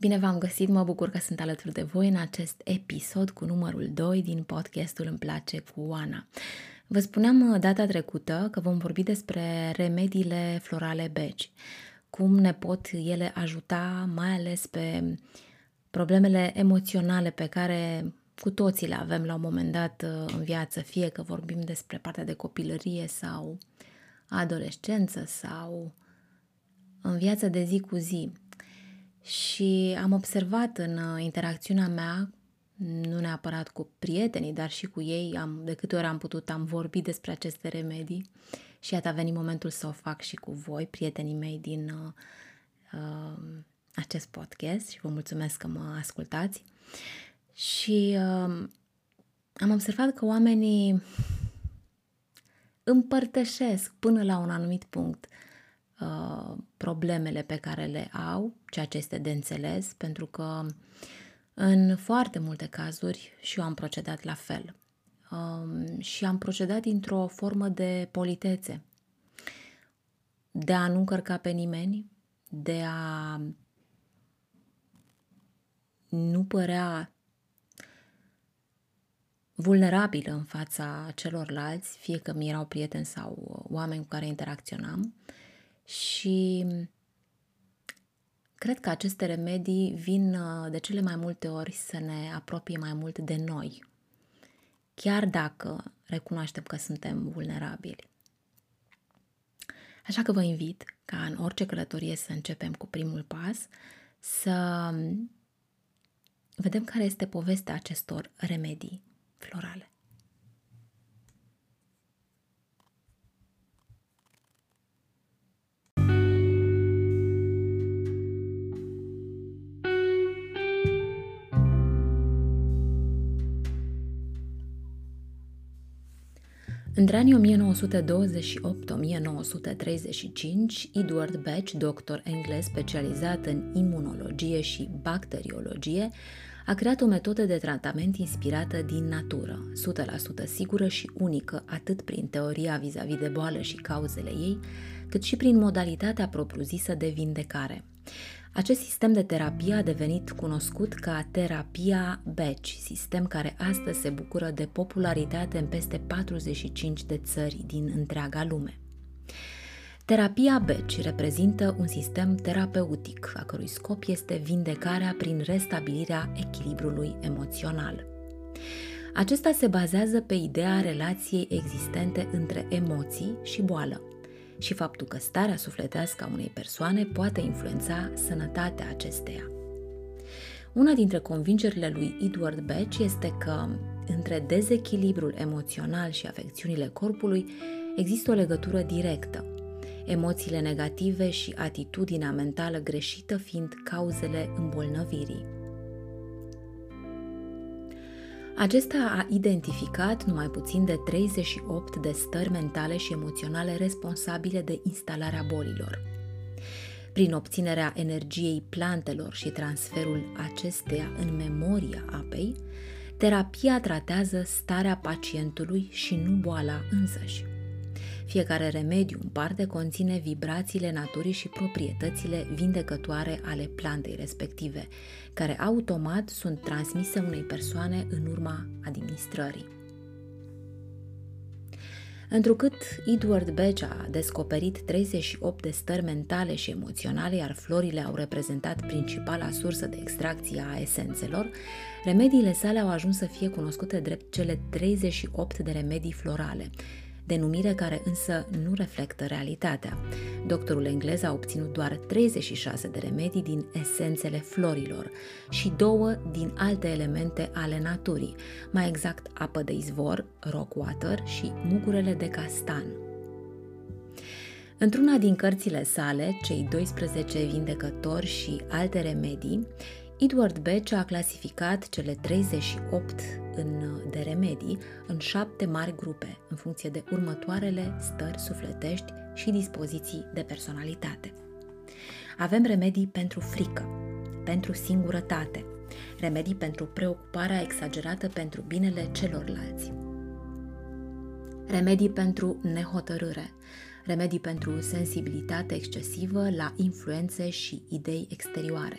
Bine v-am găsit, mă bucur că sunt alături de voi în acest episod cu numărul 2 din podcastul Îmi place cu Oana. Vă spuneam uh, data trecută că vom vorbi despre remediile florale beci, cum ne pot ele ajuta mai ales pe problemele emoționale pe care cu toții le avem la un moment dat uh, în viață, fie că vorbim despre partea de copilărie sau adolescență sau în viața de zi cu zi. Și am observat în uh, interacțiunea mea, nu neapărat cu prietenii, dar și cu ei, am, de câte ori am putut, am vorbit despre aceste remedii și iată a venit momentul să o fac și cu voi, prietenii mei din uh, uh, acest podcast și vă mulțumesc că mă ascultați. Și uh, am observat că oamenii împărtășesc până la un anumit punct uh, problemele pe care le au, ceea ce este de înțeles, pentru că în foarte multe cazuri și eu am procedat la fel. Um, și am procedat dintr-o formă de politețe, de a nu încărca pe nimeni, de a nu părea vulnerabilă în fața celorlalți, fie că mi erau prieteni sau oameni cu care interacționam. Și cred că aceste remedii vin uh, de cele mai multe ori să ne apropie mai mult de noi, chiar dacă recunoaștem că suntem vulnerabili. Așa că vă invit ca în orice călătorie să începem cu primul pas, să vedem care este povestea acestor remedii florale. Între anii 1928-1935, Edward Batch, doctor englez specializat în imunologie și bacteriologie, a creat o metodă de tratament inspirată din natură, 100% sigură și unică atât prin teoria vis-a-vis de boală și cauzele ei, cât și prin modalitatea propriu-zisă de vindecare. Acest sistem de terapie a devenit cunoscut ca terapia Batch, sistem care astăzi se bucură de popularitate în peste 45 de țări din întreaga lume. Terapia BECI reprezintă un sistem terapeutic, a cărui scop este vindecarea prin restabilirea echilibrului emoțional. Acesta se bazează pe ideea relației existente între emoții și boală și faptul că starea sufletească a unei persoane poate influența sănătatea acesteia. Una dintre convingerile lui Edward Batch este că între dezechilibrul emoțional și afecțiunile corpului există o legătură directă emoțiile negative și atitudinea mentală greșită fiind cauzele îmbolnăvirii. Acesta a identificat numai puțin de 38 de stări mentale și emoționale responsabile de instalarea bolilor. Prin obținerea energiei plantelor și transferul acesteia în memoria apei, terapia tratează starea pacientului și nu boala însăși. Fiecare remediu în parte conține vibrațiile naturii și proprietățile vindecătoare ale plantei respective, care automat sunt transmise unei persoane în urma administrării. Întrucât Edward Bege a descoperit 38 de stări mentale și emoționale, iar florile au reprezentat principala sursă de extracție a esențelor, remediile sale au ajuns să fie cunoscute drept cele 38 de remedii florale, denumire care însă nu reflectă realitatea. Doctorul englez a obținut doar 36 de remedii din esențele florilor și două din alte elemente ale naturii, mai exact apă de izvor, rock water și mugurele de castan. Într-una din cărțile sale, Cei 12 vindecători și alte remedii, Edward Beach a clasificat cele 38 în, de remedii în șapte mari grupe, în funcție de următoarele stări sufletești și dispoziții de personalitate. Avem remedii pentru frică, pentru singurătate, remedii pentru preocuparea exagerată pentru binele celorlalți, remedii pentru nehotărâre, remedii pentru sensibilitate excesivă la influențe și idei exterioare,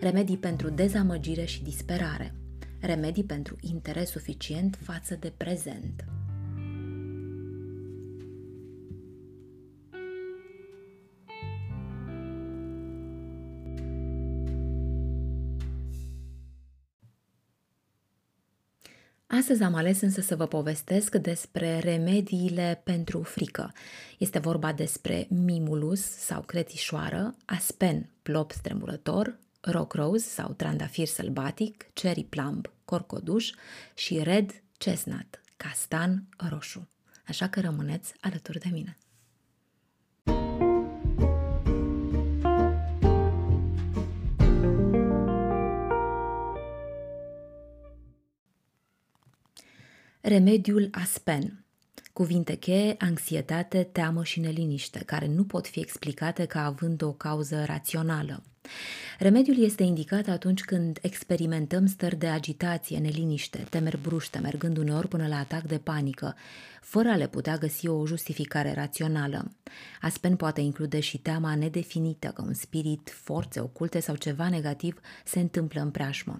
remedii pentru dezamăgire și disperare, remedii pentru interes suficient față de prezent. Astăzi am ales însă să vă povestesc despre remediile pentru frică. Este vorba despre mimulus sau cretișoară, aspen, plop stremurător, rock rose sau trandafir sălbatic, cherry plumb, corcoduș și red chestnut, castan roșu. Așa că rămâneți alături de mine. Remediul Aspen Cuvinte cheie, anxietate, teamă și neliniște, care nu pot fi explicate ca având o cauză rațională. Remediul este indicat atunci când experimentăm stări de agitație, neliniște, temeri bruște, mergând uneori până la atac de panică, fără a le putea găsi o justificare rațională. Aspen poate include și teama nedefinită că un spirit, forțe oculte sau ceva negativ se întâmplă în preajmă.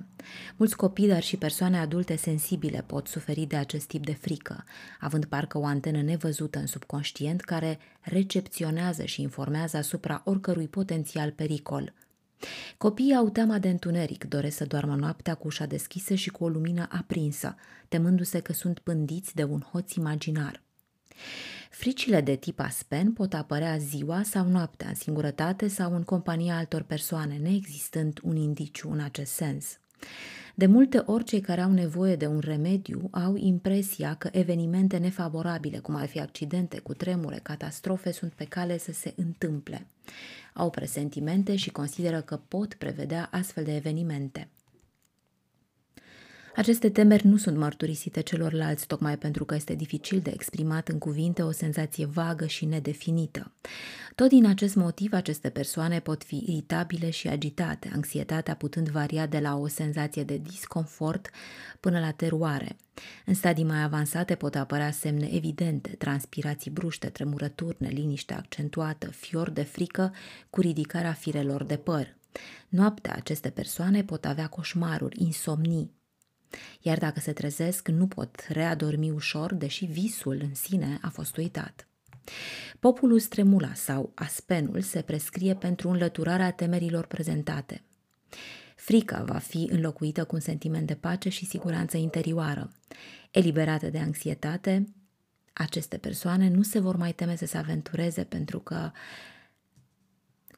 Mulți copii, dar și persoane adulte sensibile pot suferi de acest tip de frică, având parcă o antenă nevăzută în subconștient care recepționează și informează asupra oricărui potențial pericol – Copiii au teama de întuneric, doresc să doarmă noaptea cu ușa deschisă și cu o lumină aprinsă, temându-se că sunt pândiți de un hoț imaginar. Fricile de tip aspen pot apărea ziua sau noaptea, în singurătate sau în compania altor persoane, neexistând un indiciu în acest sens. De multe ori, cei care au nevoie de un remediu au impresia că evenimente nefavorabile, cum ar fi accidente, cu tremure, catastrofe, sunt pe cale să se întâmple. Au presentimente și consideră că pot prevedea astfel de evenimente. Aceste temeri nu sunt mărturisite celorlalți tocmai pentru că este dificil de exprimat în cuvinte o senzație vagă și nedefinită. Tot din acest motiv, aceste persoane pot fi iritabile și agitate, anxietatea putând varia de la o senzație de disconfort până la teroare. În stadii mai avansate pot apărea semne evidente, transpirații bruște, tremurături, neliniște accentuată, fior de frică cu ridicarea firelor de păr. Noaptea aceste persoane pot avea coșmaruri, insomnii, iar dacă se trezesc, nu pot readormi ușor, deși visul în sine a fost uitat. Populus tremula sau aspenul se prescrie pentru înlăturarea temerilor prezentate. Frica va fi înlocuită cu un sentiment de pace și siguranță interioară. Eliberate de anxietate, aceste persoane nu se vor mai teme să se aventureze pentru că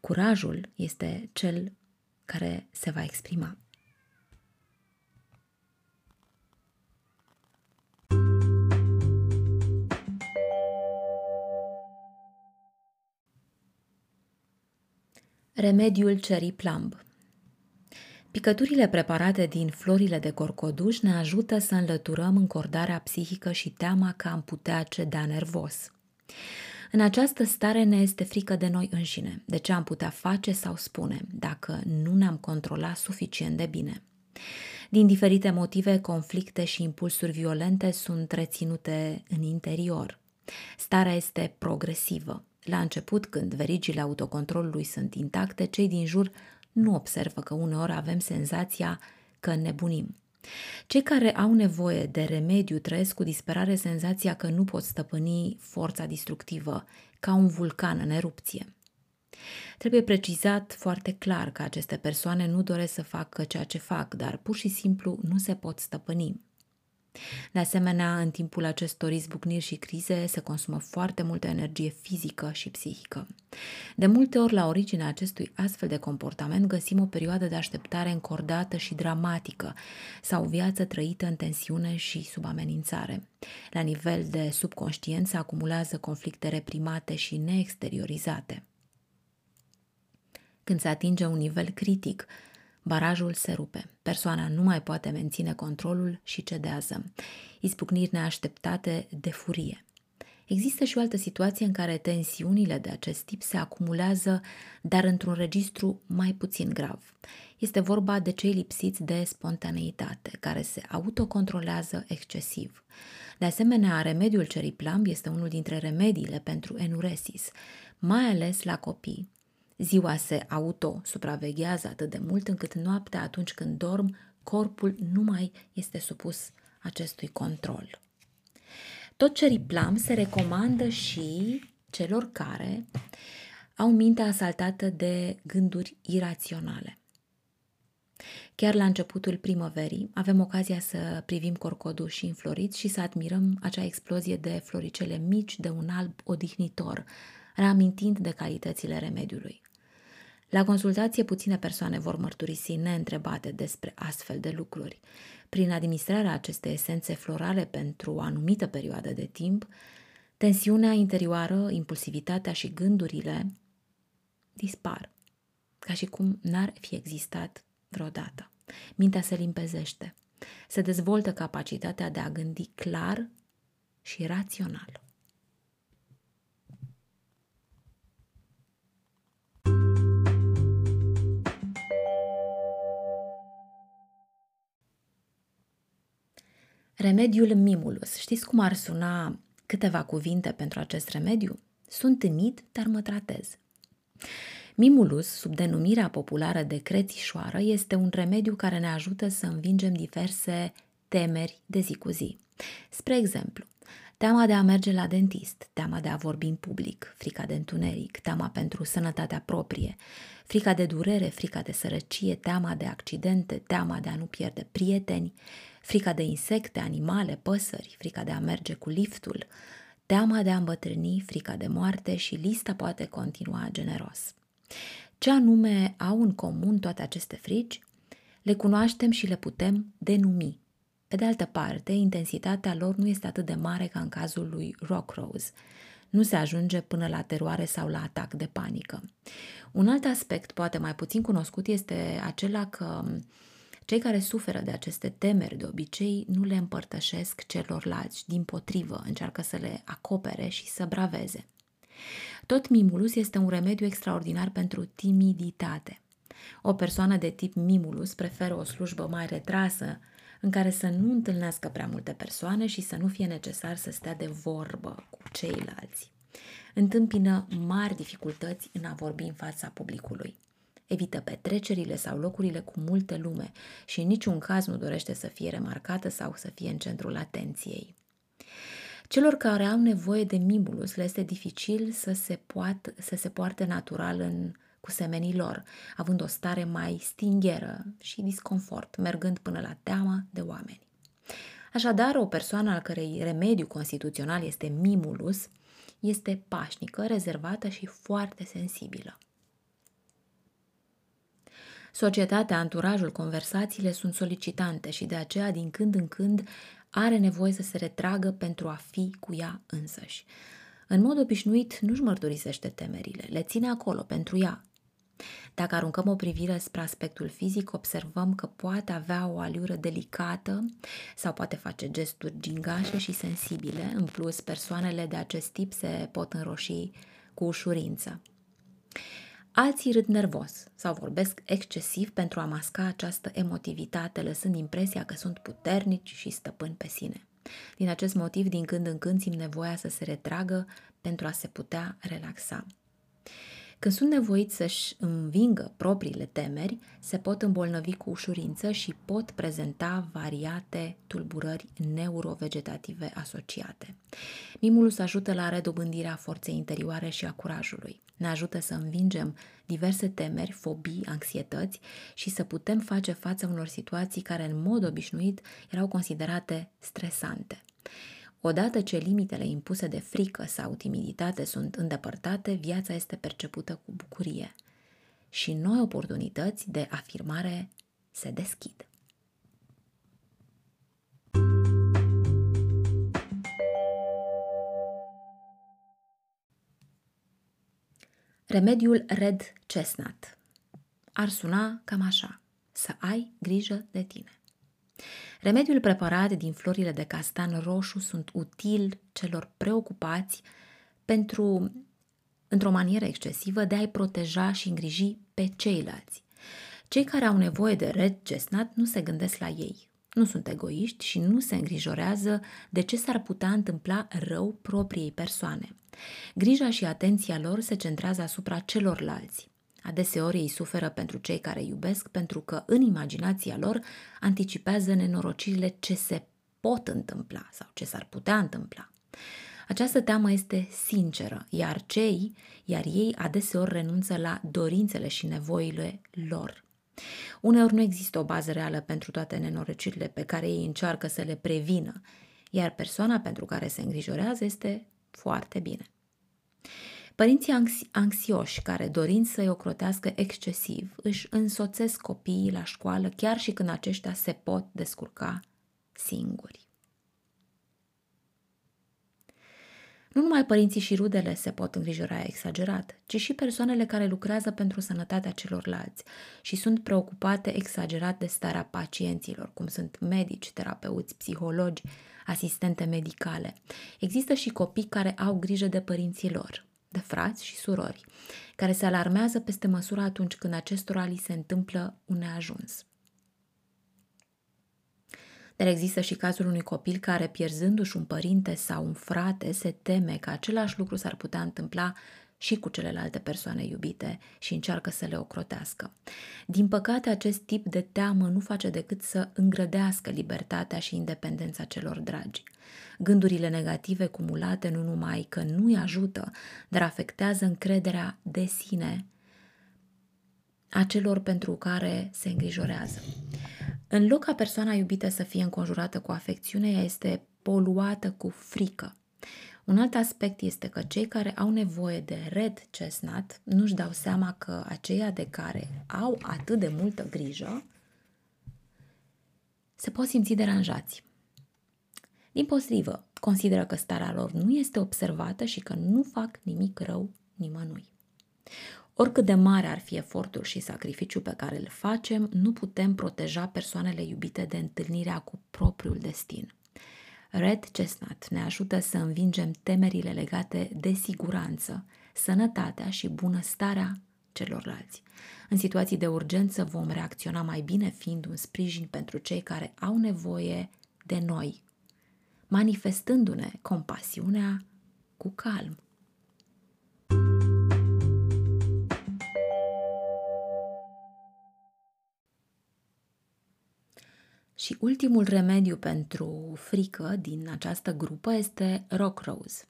curajul este cel care se va exprima. Remediul cherry plumb Picăturile preparate din florile de corcoduș ne ajută să înlăturăm încordarea psihică și teama că am putea ceda nervos. În această stare ne este frică de noi înșine, de ce am putea face sau spune, dacă nu ne-am controlat suficient de bine. Din diferite motive, conflicte și impulsuri violente sunt reținute în interior. Starea este progresivă. La început, când verigile autocontrolului sunt intacte, cei din jur nu observă că uneori avem senzația că nebunim. Cei care au nevoie de remediu trăiesc cu disperare senzația că nu pot stăpâni forța distructivă, ca un vulcan în erupție. Trebuie precizat foarte clar că aceste persoane nu doresc să facă ceea ce fac, dar pur și simplu nu se pot stăpâni. De asemenea, în timpul acestor izbucniri și crize se consumă foarte multă energie fizică și psihică. De multe ori, la originea acestui astfel de comportament, găsim o perioadă de așteptare încordată și dramatică sau o viață trăită în tensiune și sub amenințare. La nivel de subconștient se acumulează conflicte reprimate și neexteriorizate. Când se atinge un nivel critic, Barajul se rupe. Persoana nu mai poate menține controlul și cedează. Izbucniri neașteptate de furie. Există și o altă situație în care tensiunile de acest tip se acumulează, dar într-un registru mai puțin grav. Este vorba de cei lipsiți de spontaneitate, care se autocontrolează excesiv. De asemenea, remediul ceriplamb este unul dintre remediile pentru enuresis, mai ales la copii, Ziua se auto-supraveghează atât de mult încât noaptea, atunci când dorm, corpul nu mai este supus acestui control. Tot ceriplam se recomandă și celor care au mintea asaltată de gânduri iraționale. Chiar la începutul primăverii avem ocazia să privim corcoduși înfloriți și să admirăm acea explozie de floricele mici de un alb odihnitor, reamintind de calitățile remediului. La consultație, puține persoane vor mărturisi neîntrebate despre astfel de lucruri. Prin administrarea acestei esențe florale pentru o anumită perioadă de timp, tensiunea interioară, impulsivitatea și gândurile dispar, ca și cum n-ar fi existat vreodată. Mintea se limpezește, se dezvoltă capacitatea de a gândi clar și rațional. Remediul Mimulus. Știți cum ar suna câteva cuvinte pentru acest remediu? Sunt timid, dar mă tratez. Mimulus, sub denumirea populară de crețișoară, este un remediu care ne ajută să învingem diverse temeri de zi cu zi. Spre exemplu, teama de a merge la dentist, teama de a vorbi în public, frica de întuneric, teama pentru sănătatea proprie, frica de durere, frica de sărăcie, teama de accidente, teama de a nu pierde prieteni, frica de insecte, animale, păsări, frica de a merge cu liftul, teama de a îmbătrâni, frica de moarte și lista poate continua generos. Ce anume au în comun toate aceste frici? Le cunoaștem și le putem denumi. Pe de altă parte, intensitatea lor nu este atât de mare ca în cazul lui Rose. Nu se ajunge până la teroare sau la atac de panică. Un alt aspect, poate mai puțin cunoscut, este acela că cei care suferă de aceste temeri de obicei nu le împărtășesc celorlalți, din potrivă încearcă să le acopere și să braveze. Tot mimulus este un remediu extraordinar pentru timiditate. O persoană de tip mimulus preferă o slujbă mai retrasă, în care să nu întâlnească prea multe persoane și să nu fie necesar să stea de vorbă cu ceilalți. Întâmpină mari dificultăți în a vorbi în fața publicului. Evită petrecerile sau locurile cu multe lume și în niciun caz nu dorește să fie remarcată sau să fie în centrul atenției. Celor care au nevoie de mimulus le este dificil să se, poat, să se poarte natural în, cu semenii lor, având o stare mai stingheră și disconfort, mergând până la teama de oameni. Așadar, o persoană al cărei remediu constituțional este mimulus este pașnică, rezervată și foarte sensibilă. Societatea, anturajul, conversațiile sunt solicitante și de aceea din când în când are nevoie să se retragă pentru a fi cu ea însăși. În mod obișnuit nu-și mărturisește temerile, le ține acolo pentru ea. Dacă aruncăm o privire spre aspectul fizic, observăm că poate avea o aliură delicată sau poate face gesturi gingașe și sensibile. În plus, persoanele de acest tip se pot înroși cu ușurință. Alții râd nervos sau vorbesc excesiv pentru a masca această emotivitate, lăsând impresia că sunt puternici și stăpâni pe sine. Din acest motiv, din când în când simt nevoia să se retragă pentru a se putea relaxa. Când sunt nevoiți să-și învingă propriile temeri, se pot îmbolnăvi cu ușurință și pot prezenta variate tulburări neurovegetative asociate. Mimulus ajută la redobândirea forței interioare și a curajului. Ne ajută să învingem diverse temeri, fobii, anxietăți și să putem face față unor situații care în mod obișnuit erau considerate stresante. Odată ce limitele impuse de frică sau timiditate sunt îndepărtate, viața este percepută cu bucurie și noi oportunități de afirmare se deschid. Remediul Red Chestnut ar suna cam așa, să ai grijă de tine. Remediul preparat din florile de castan roșu sunt util celor preocupați pentru, într-o manieră excesivă, de a-i proteja și îngriji pe ceilalți. Cei care au nevoie de red chestnut nu se gândesc la ei, nu sunt egoiști și nu se îngrijorează de ce s-ar putea întâmpla rău propriei persoane. Grija și atenția lor se centrează asupra celorlalți. Adeseori ei suferă pentru cei care iubesc pentru că în imaginația lor anticipează nenorocirile ce se pot întâmpla sau ce s-ar putea întâmpla. Această teamă este sinceră, iar cei, iar ei adeseori renunță la dorințele și nevoile lor. Uneori nu există o bază reală pentru toate nenorocirile pe care ei încearcă să le prevină, iar persoana pentru care se îngrijorează este foarte bine. Părinții anxi- anxioși care, dorind să-i ocrotească excesiv, își însoțesc copiii la școală chiar și când aceștia se pot descurca singuri. Nu numai părinții și rudele se pot îngrijora exagerat, ci și persoanele care lucrează pentru sănătatea celorlalți și sunt preocupate exagerat de starea pacienților, cum sunt medici, terapeuți, psihologi, asistente medicale. Există și copii care au grijă de părinții lor, de frați și surori, care se alarmează peste măsură atunci când acestora li se întâmplă un neajuns. Dar există și cazul unui copil care, pierzându-și un părinte sau un frate, se teme că același lucru s-ar putea întâmpla și cu celelalte persoane iubite și încearcă să le ocrotească. Din păcate, acest tip de teamă nu face decât să îngrădească libertatea și independența celor dragi. Gândurile negative cumulate nu numai că nu-i ajută, dar afectează încrederea de sine a celor pentru care se îngrijorează. În loc ca persoana iubită să fie înconjurată cu afecțiune, ea este poluată cu frică. Un alt aspect este că cei care au nevoie de red chestnut nu-și dau seama că aceia de care au atât de multă grijă se pot simți deranjați. Din potrivă, consideră că starea lor nu este observată și că nu fac nimic rău nimănui. Oricât de mare ar fi efortul și sacrificiul pe care îl facem, nu putem proteja persoanele iubite de întâlnirea cu propriul destin. Red Chestnut ne ajută să învingem temerile legate de siguranță, sănătatea și bunăstarea celorlalți. În situații de urgență vom reacționa mai bine fiind un sprijin pentru cei care au nevoie de noi, manifestându-ne compasiunea cu calm. Și ultimul remediu pentru frică din această grupă este Rock Rose.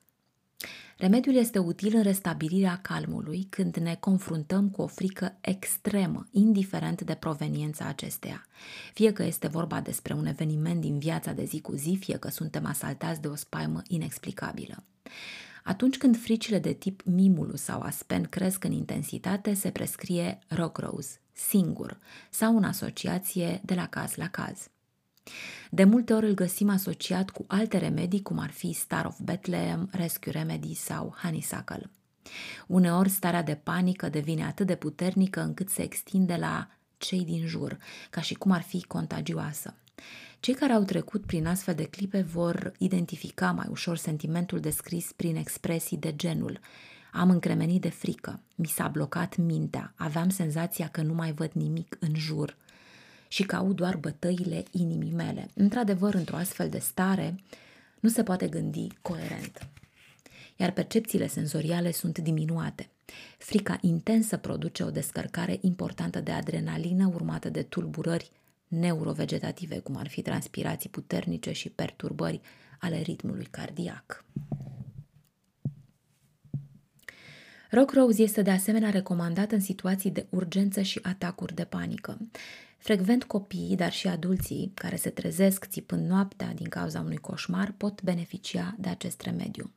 Remediul este util în restabilirea calmului când ne confruntăm cu o frică extremă, indiferent de proveniența acesteia. Fie că este vorba despre un eveniment din viața de zi cu zi, fie că suntem asaltați de o spaimă inexplicabilă. Atunci când fricile de tip mimulus sau aspen cresc în intensitate, se prescrie Rock Rose, singur, sau în asociație de la caz la caz. De multe ori îl găsim asociat cu alte remedii, cum ar fi Star of Bethlehem, Rescue Remedy sau Honeysuckle. Uneori starea de panică devine atât de puternică încât se extinde la cei din jur, ca și cum ar fi contagioasă. Cei care au trecut prin astfel de clipe vor identifica mai ușor sentimentul descris prin expresii de genul am încremenit de frică, mi s-a blocat mintea, aveam senzația că nu mai văd nimic în jur, și că aud doar bătăile inimii mele. Într-adevăr, într-o astfel de stare, nu se poate gândi coerent. Iar percepțiile senzoriale sunt diminuate. Frica intensă produce o descărcare importantă de adrenalină urmată de tulburări neurovegetative, cum ar fi transpirații puternice și perturbări ale ritmului cardiac. Rock Rose este de asemenea recomandat în situații de urgență și atacuri de panică. Frecvent copiii, dar și adulții care se trezesc țipând noaptea din cauza unui coșmar pot beneficia de acest remediu.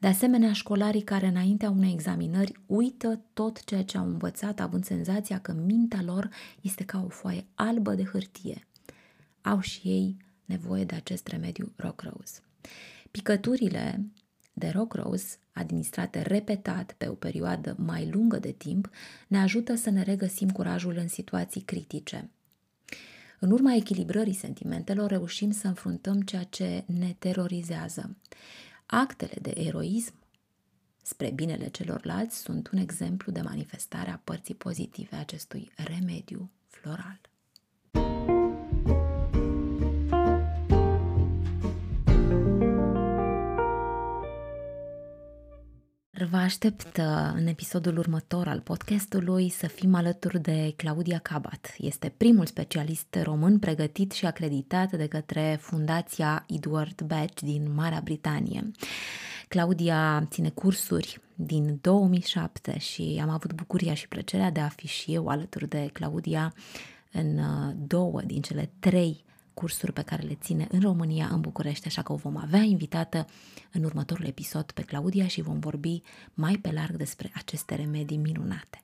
De asemenea, școlarii care înaintea unei examinări uită tot ceea ce au învățat, având senzația că mintea lor este ca o foaie albă de hârtie. Au și ei nevoie de acest remediu Rock Rose. Picăturile de Rock Rose, administrate repetat pe o perioadă mai lungă de timp, ne ajută să ne regăsim curajul în situații critice. În urma echilibrării sentimentelor reușim să înfruntăm ceea ce ne terorizează. Actele de eroism spre binele celorlalți sunt un exemplu de manifestare a părții pozitive a acestui remediu floral. Vă aștept în episodul următor al podcastului să fim alături de Claudia Cabat. Este primul specialist român pregătit și acreditat de către Fundația Edward Batch din Marea Britanie. Claudia ține cursuri din 2007 și am avut bucuria și plăcerea de a fi și eu alături de Claudia în uh, două din cele trei cursuri pe care le ține în România, în București, așa că o vom avea invitată în următorul episod pe Claudia și vom vorbi mai pe larg despre aceste remedii minunate.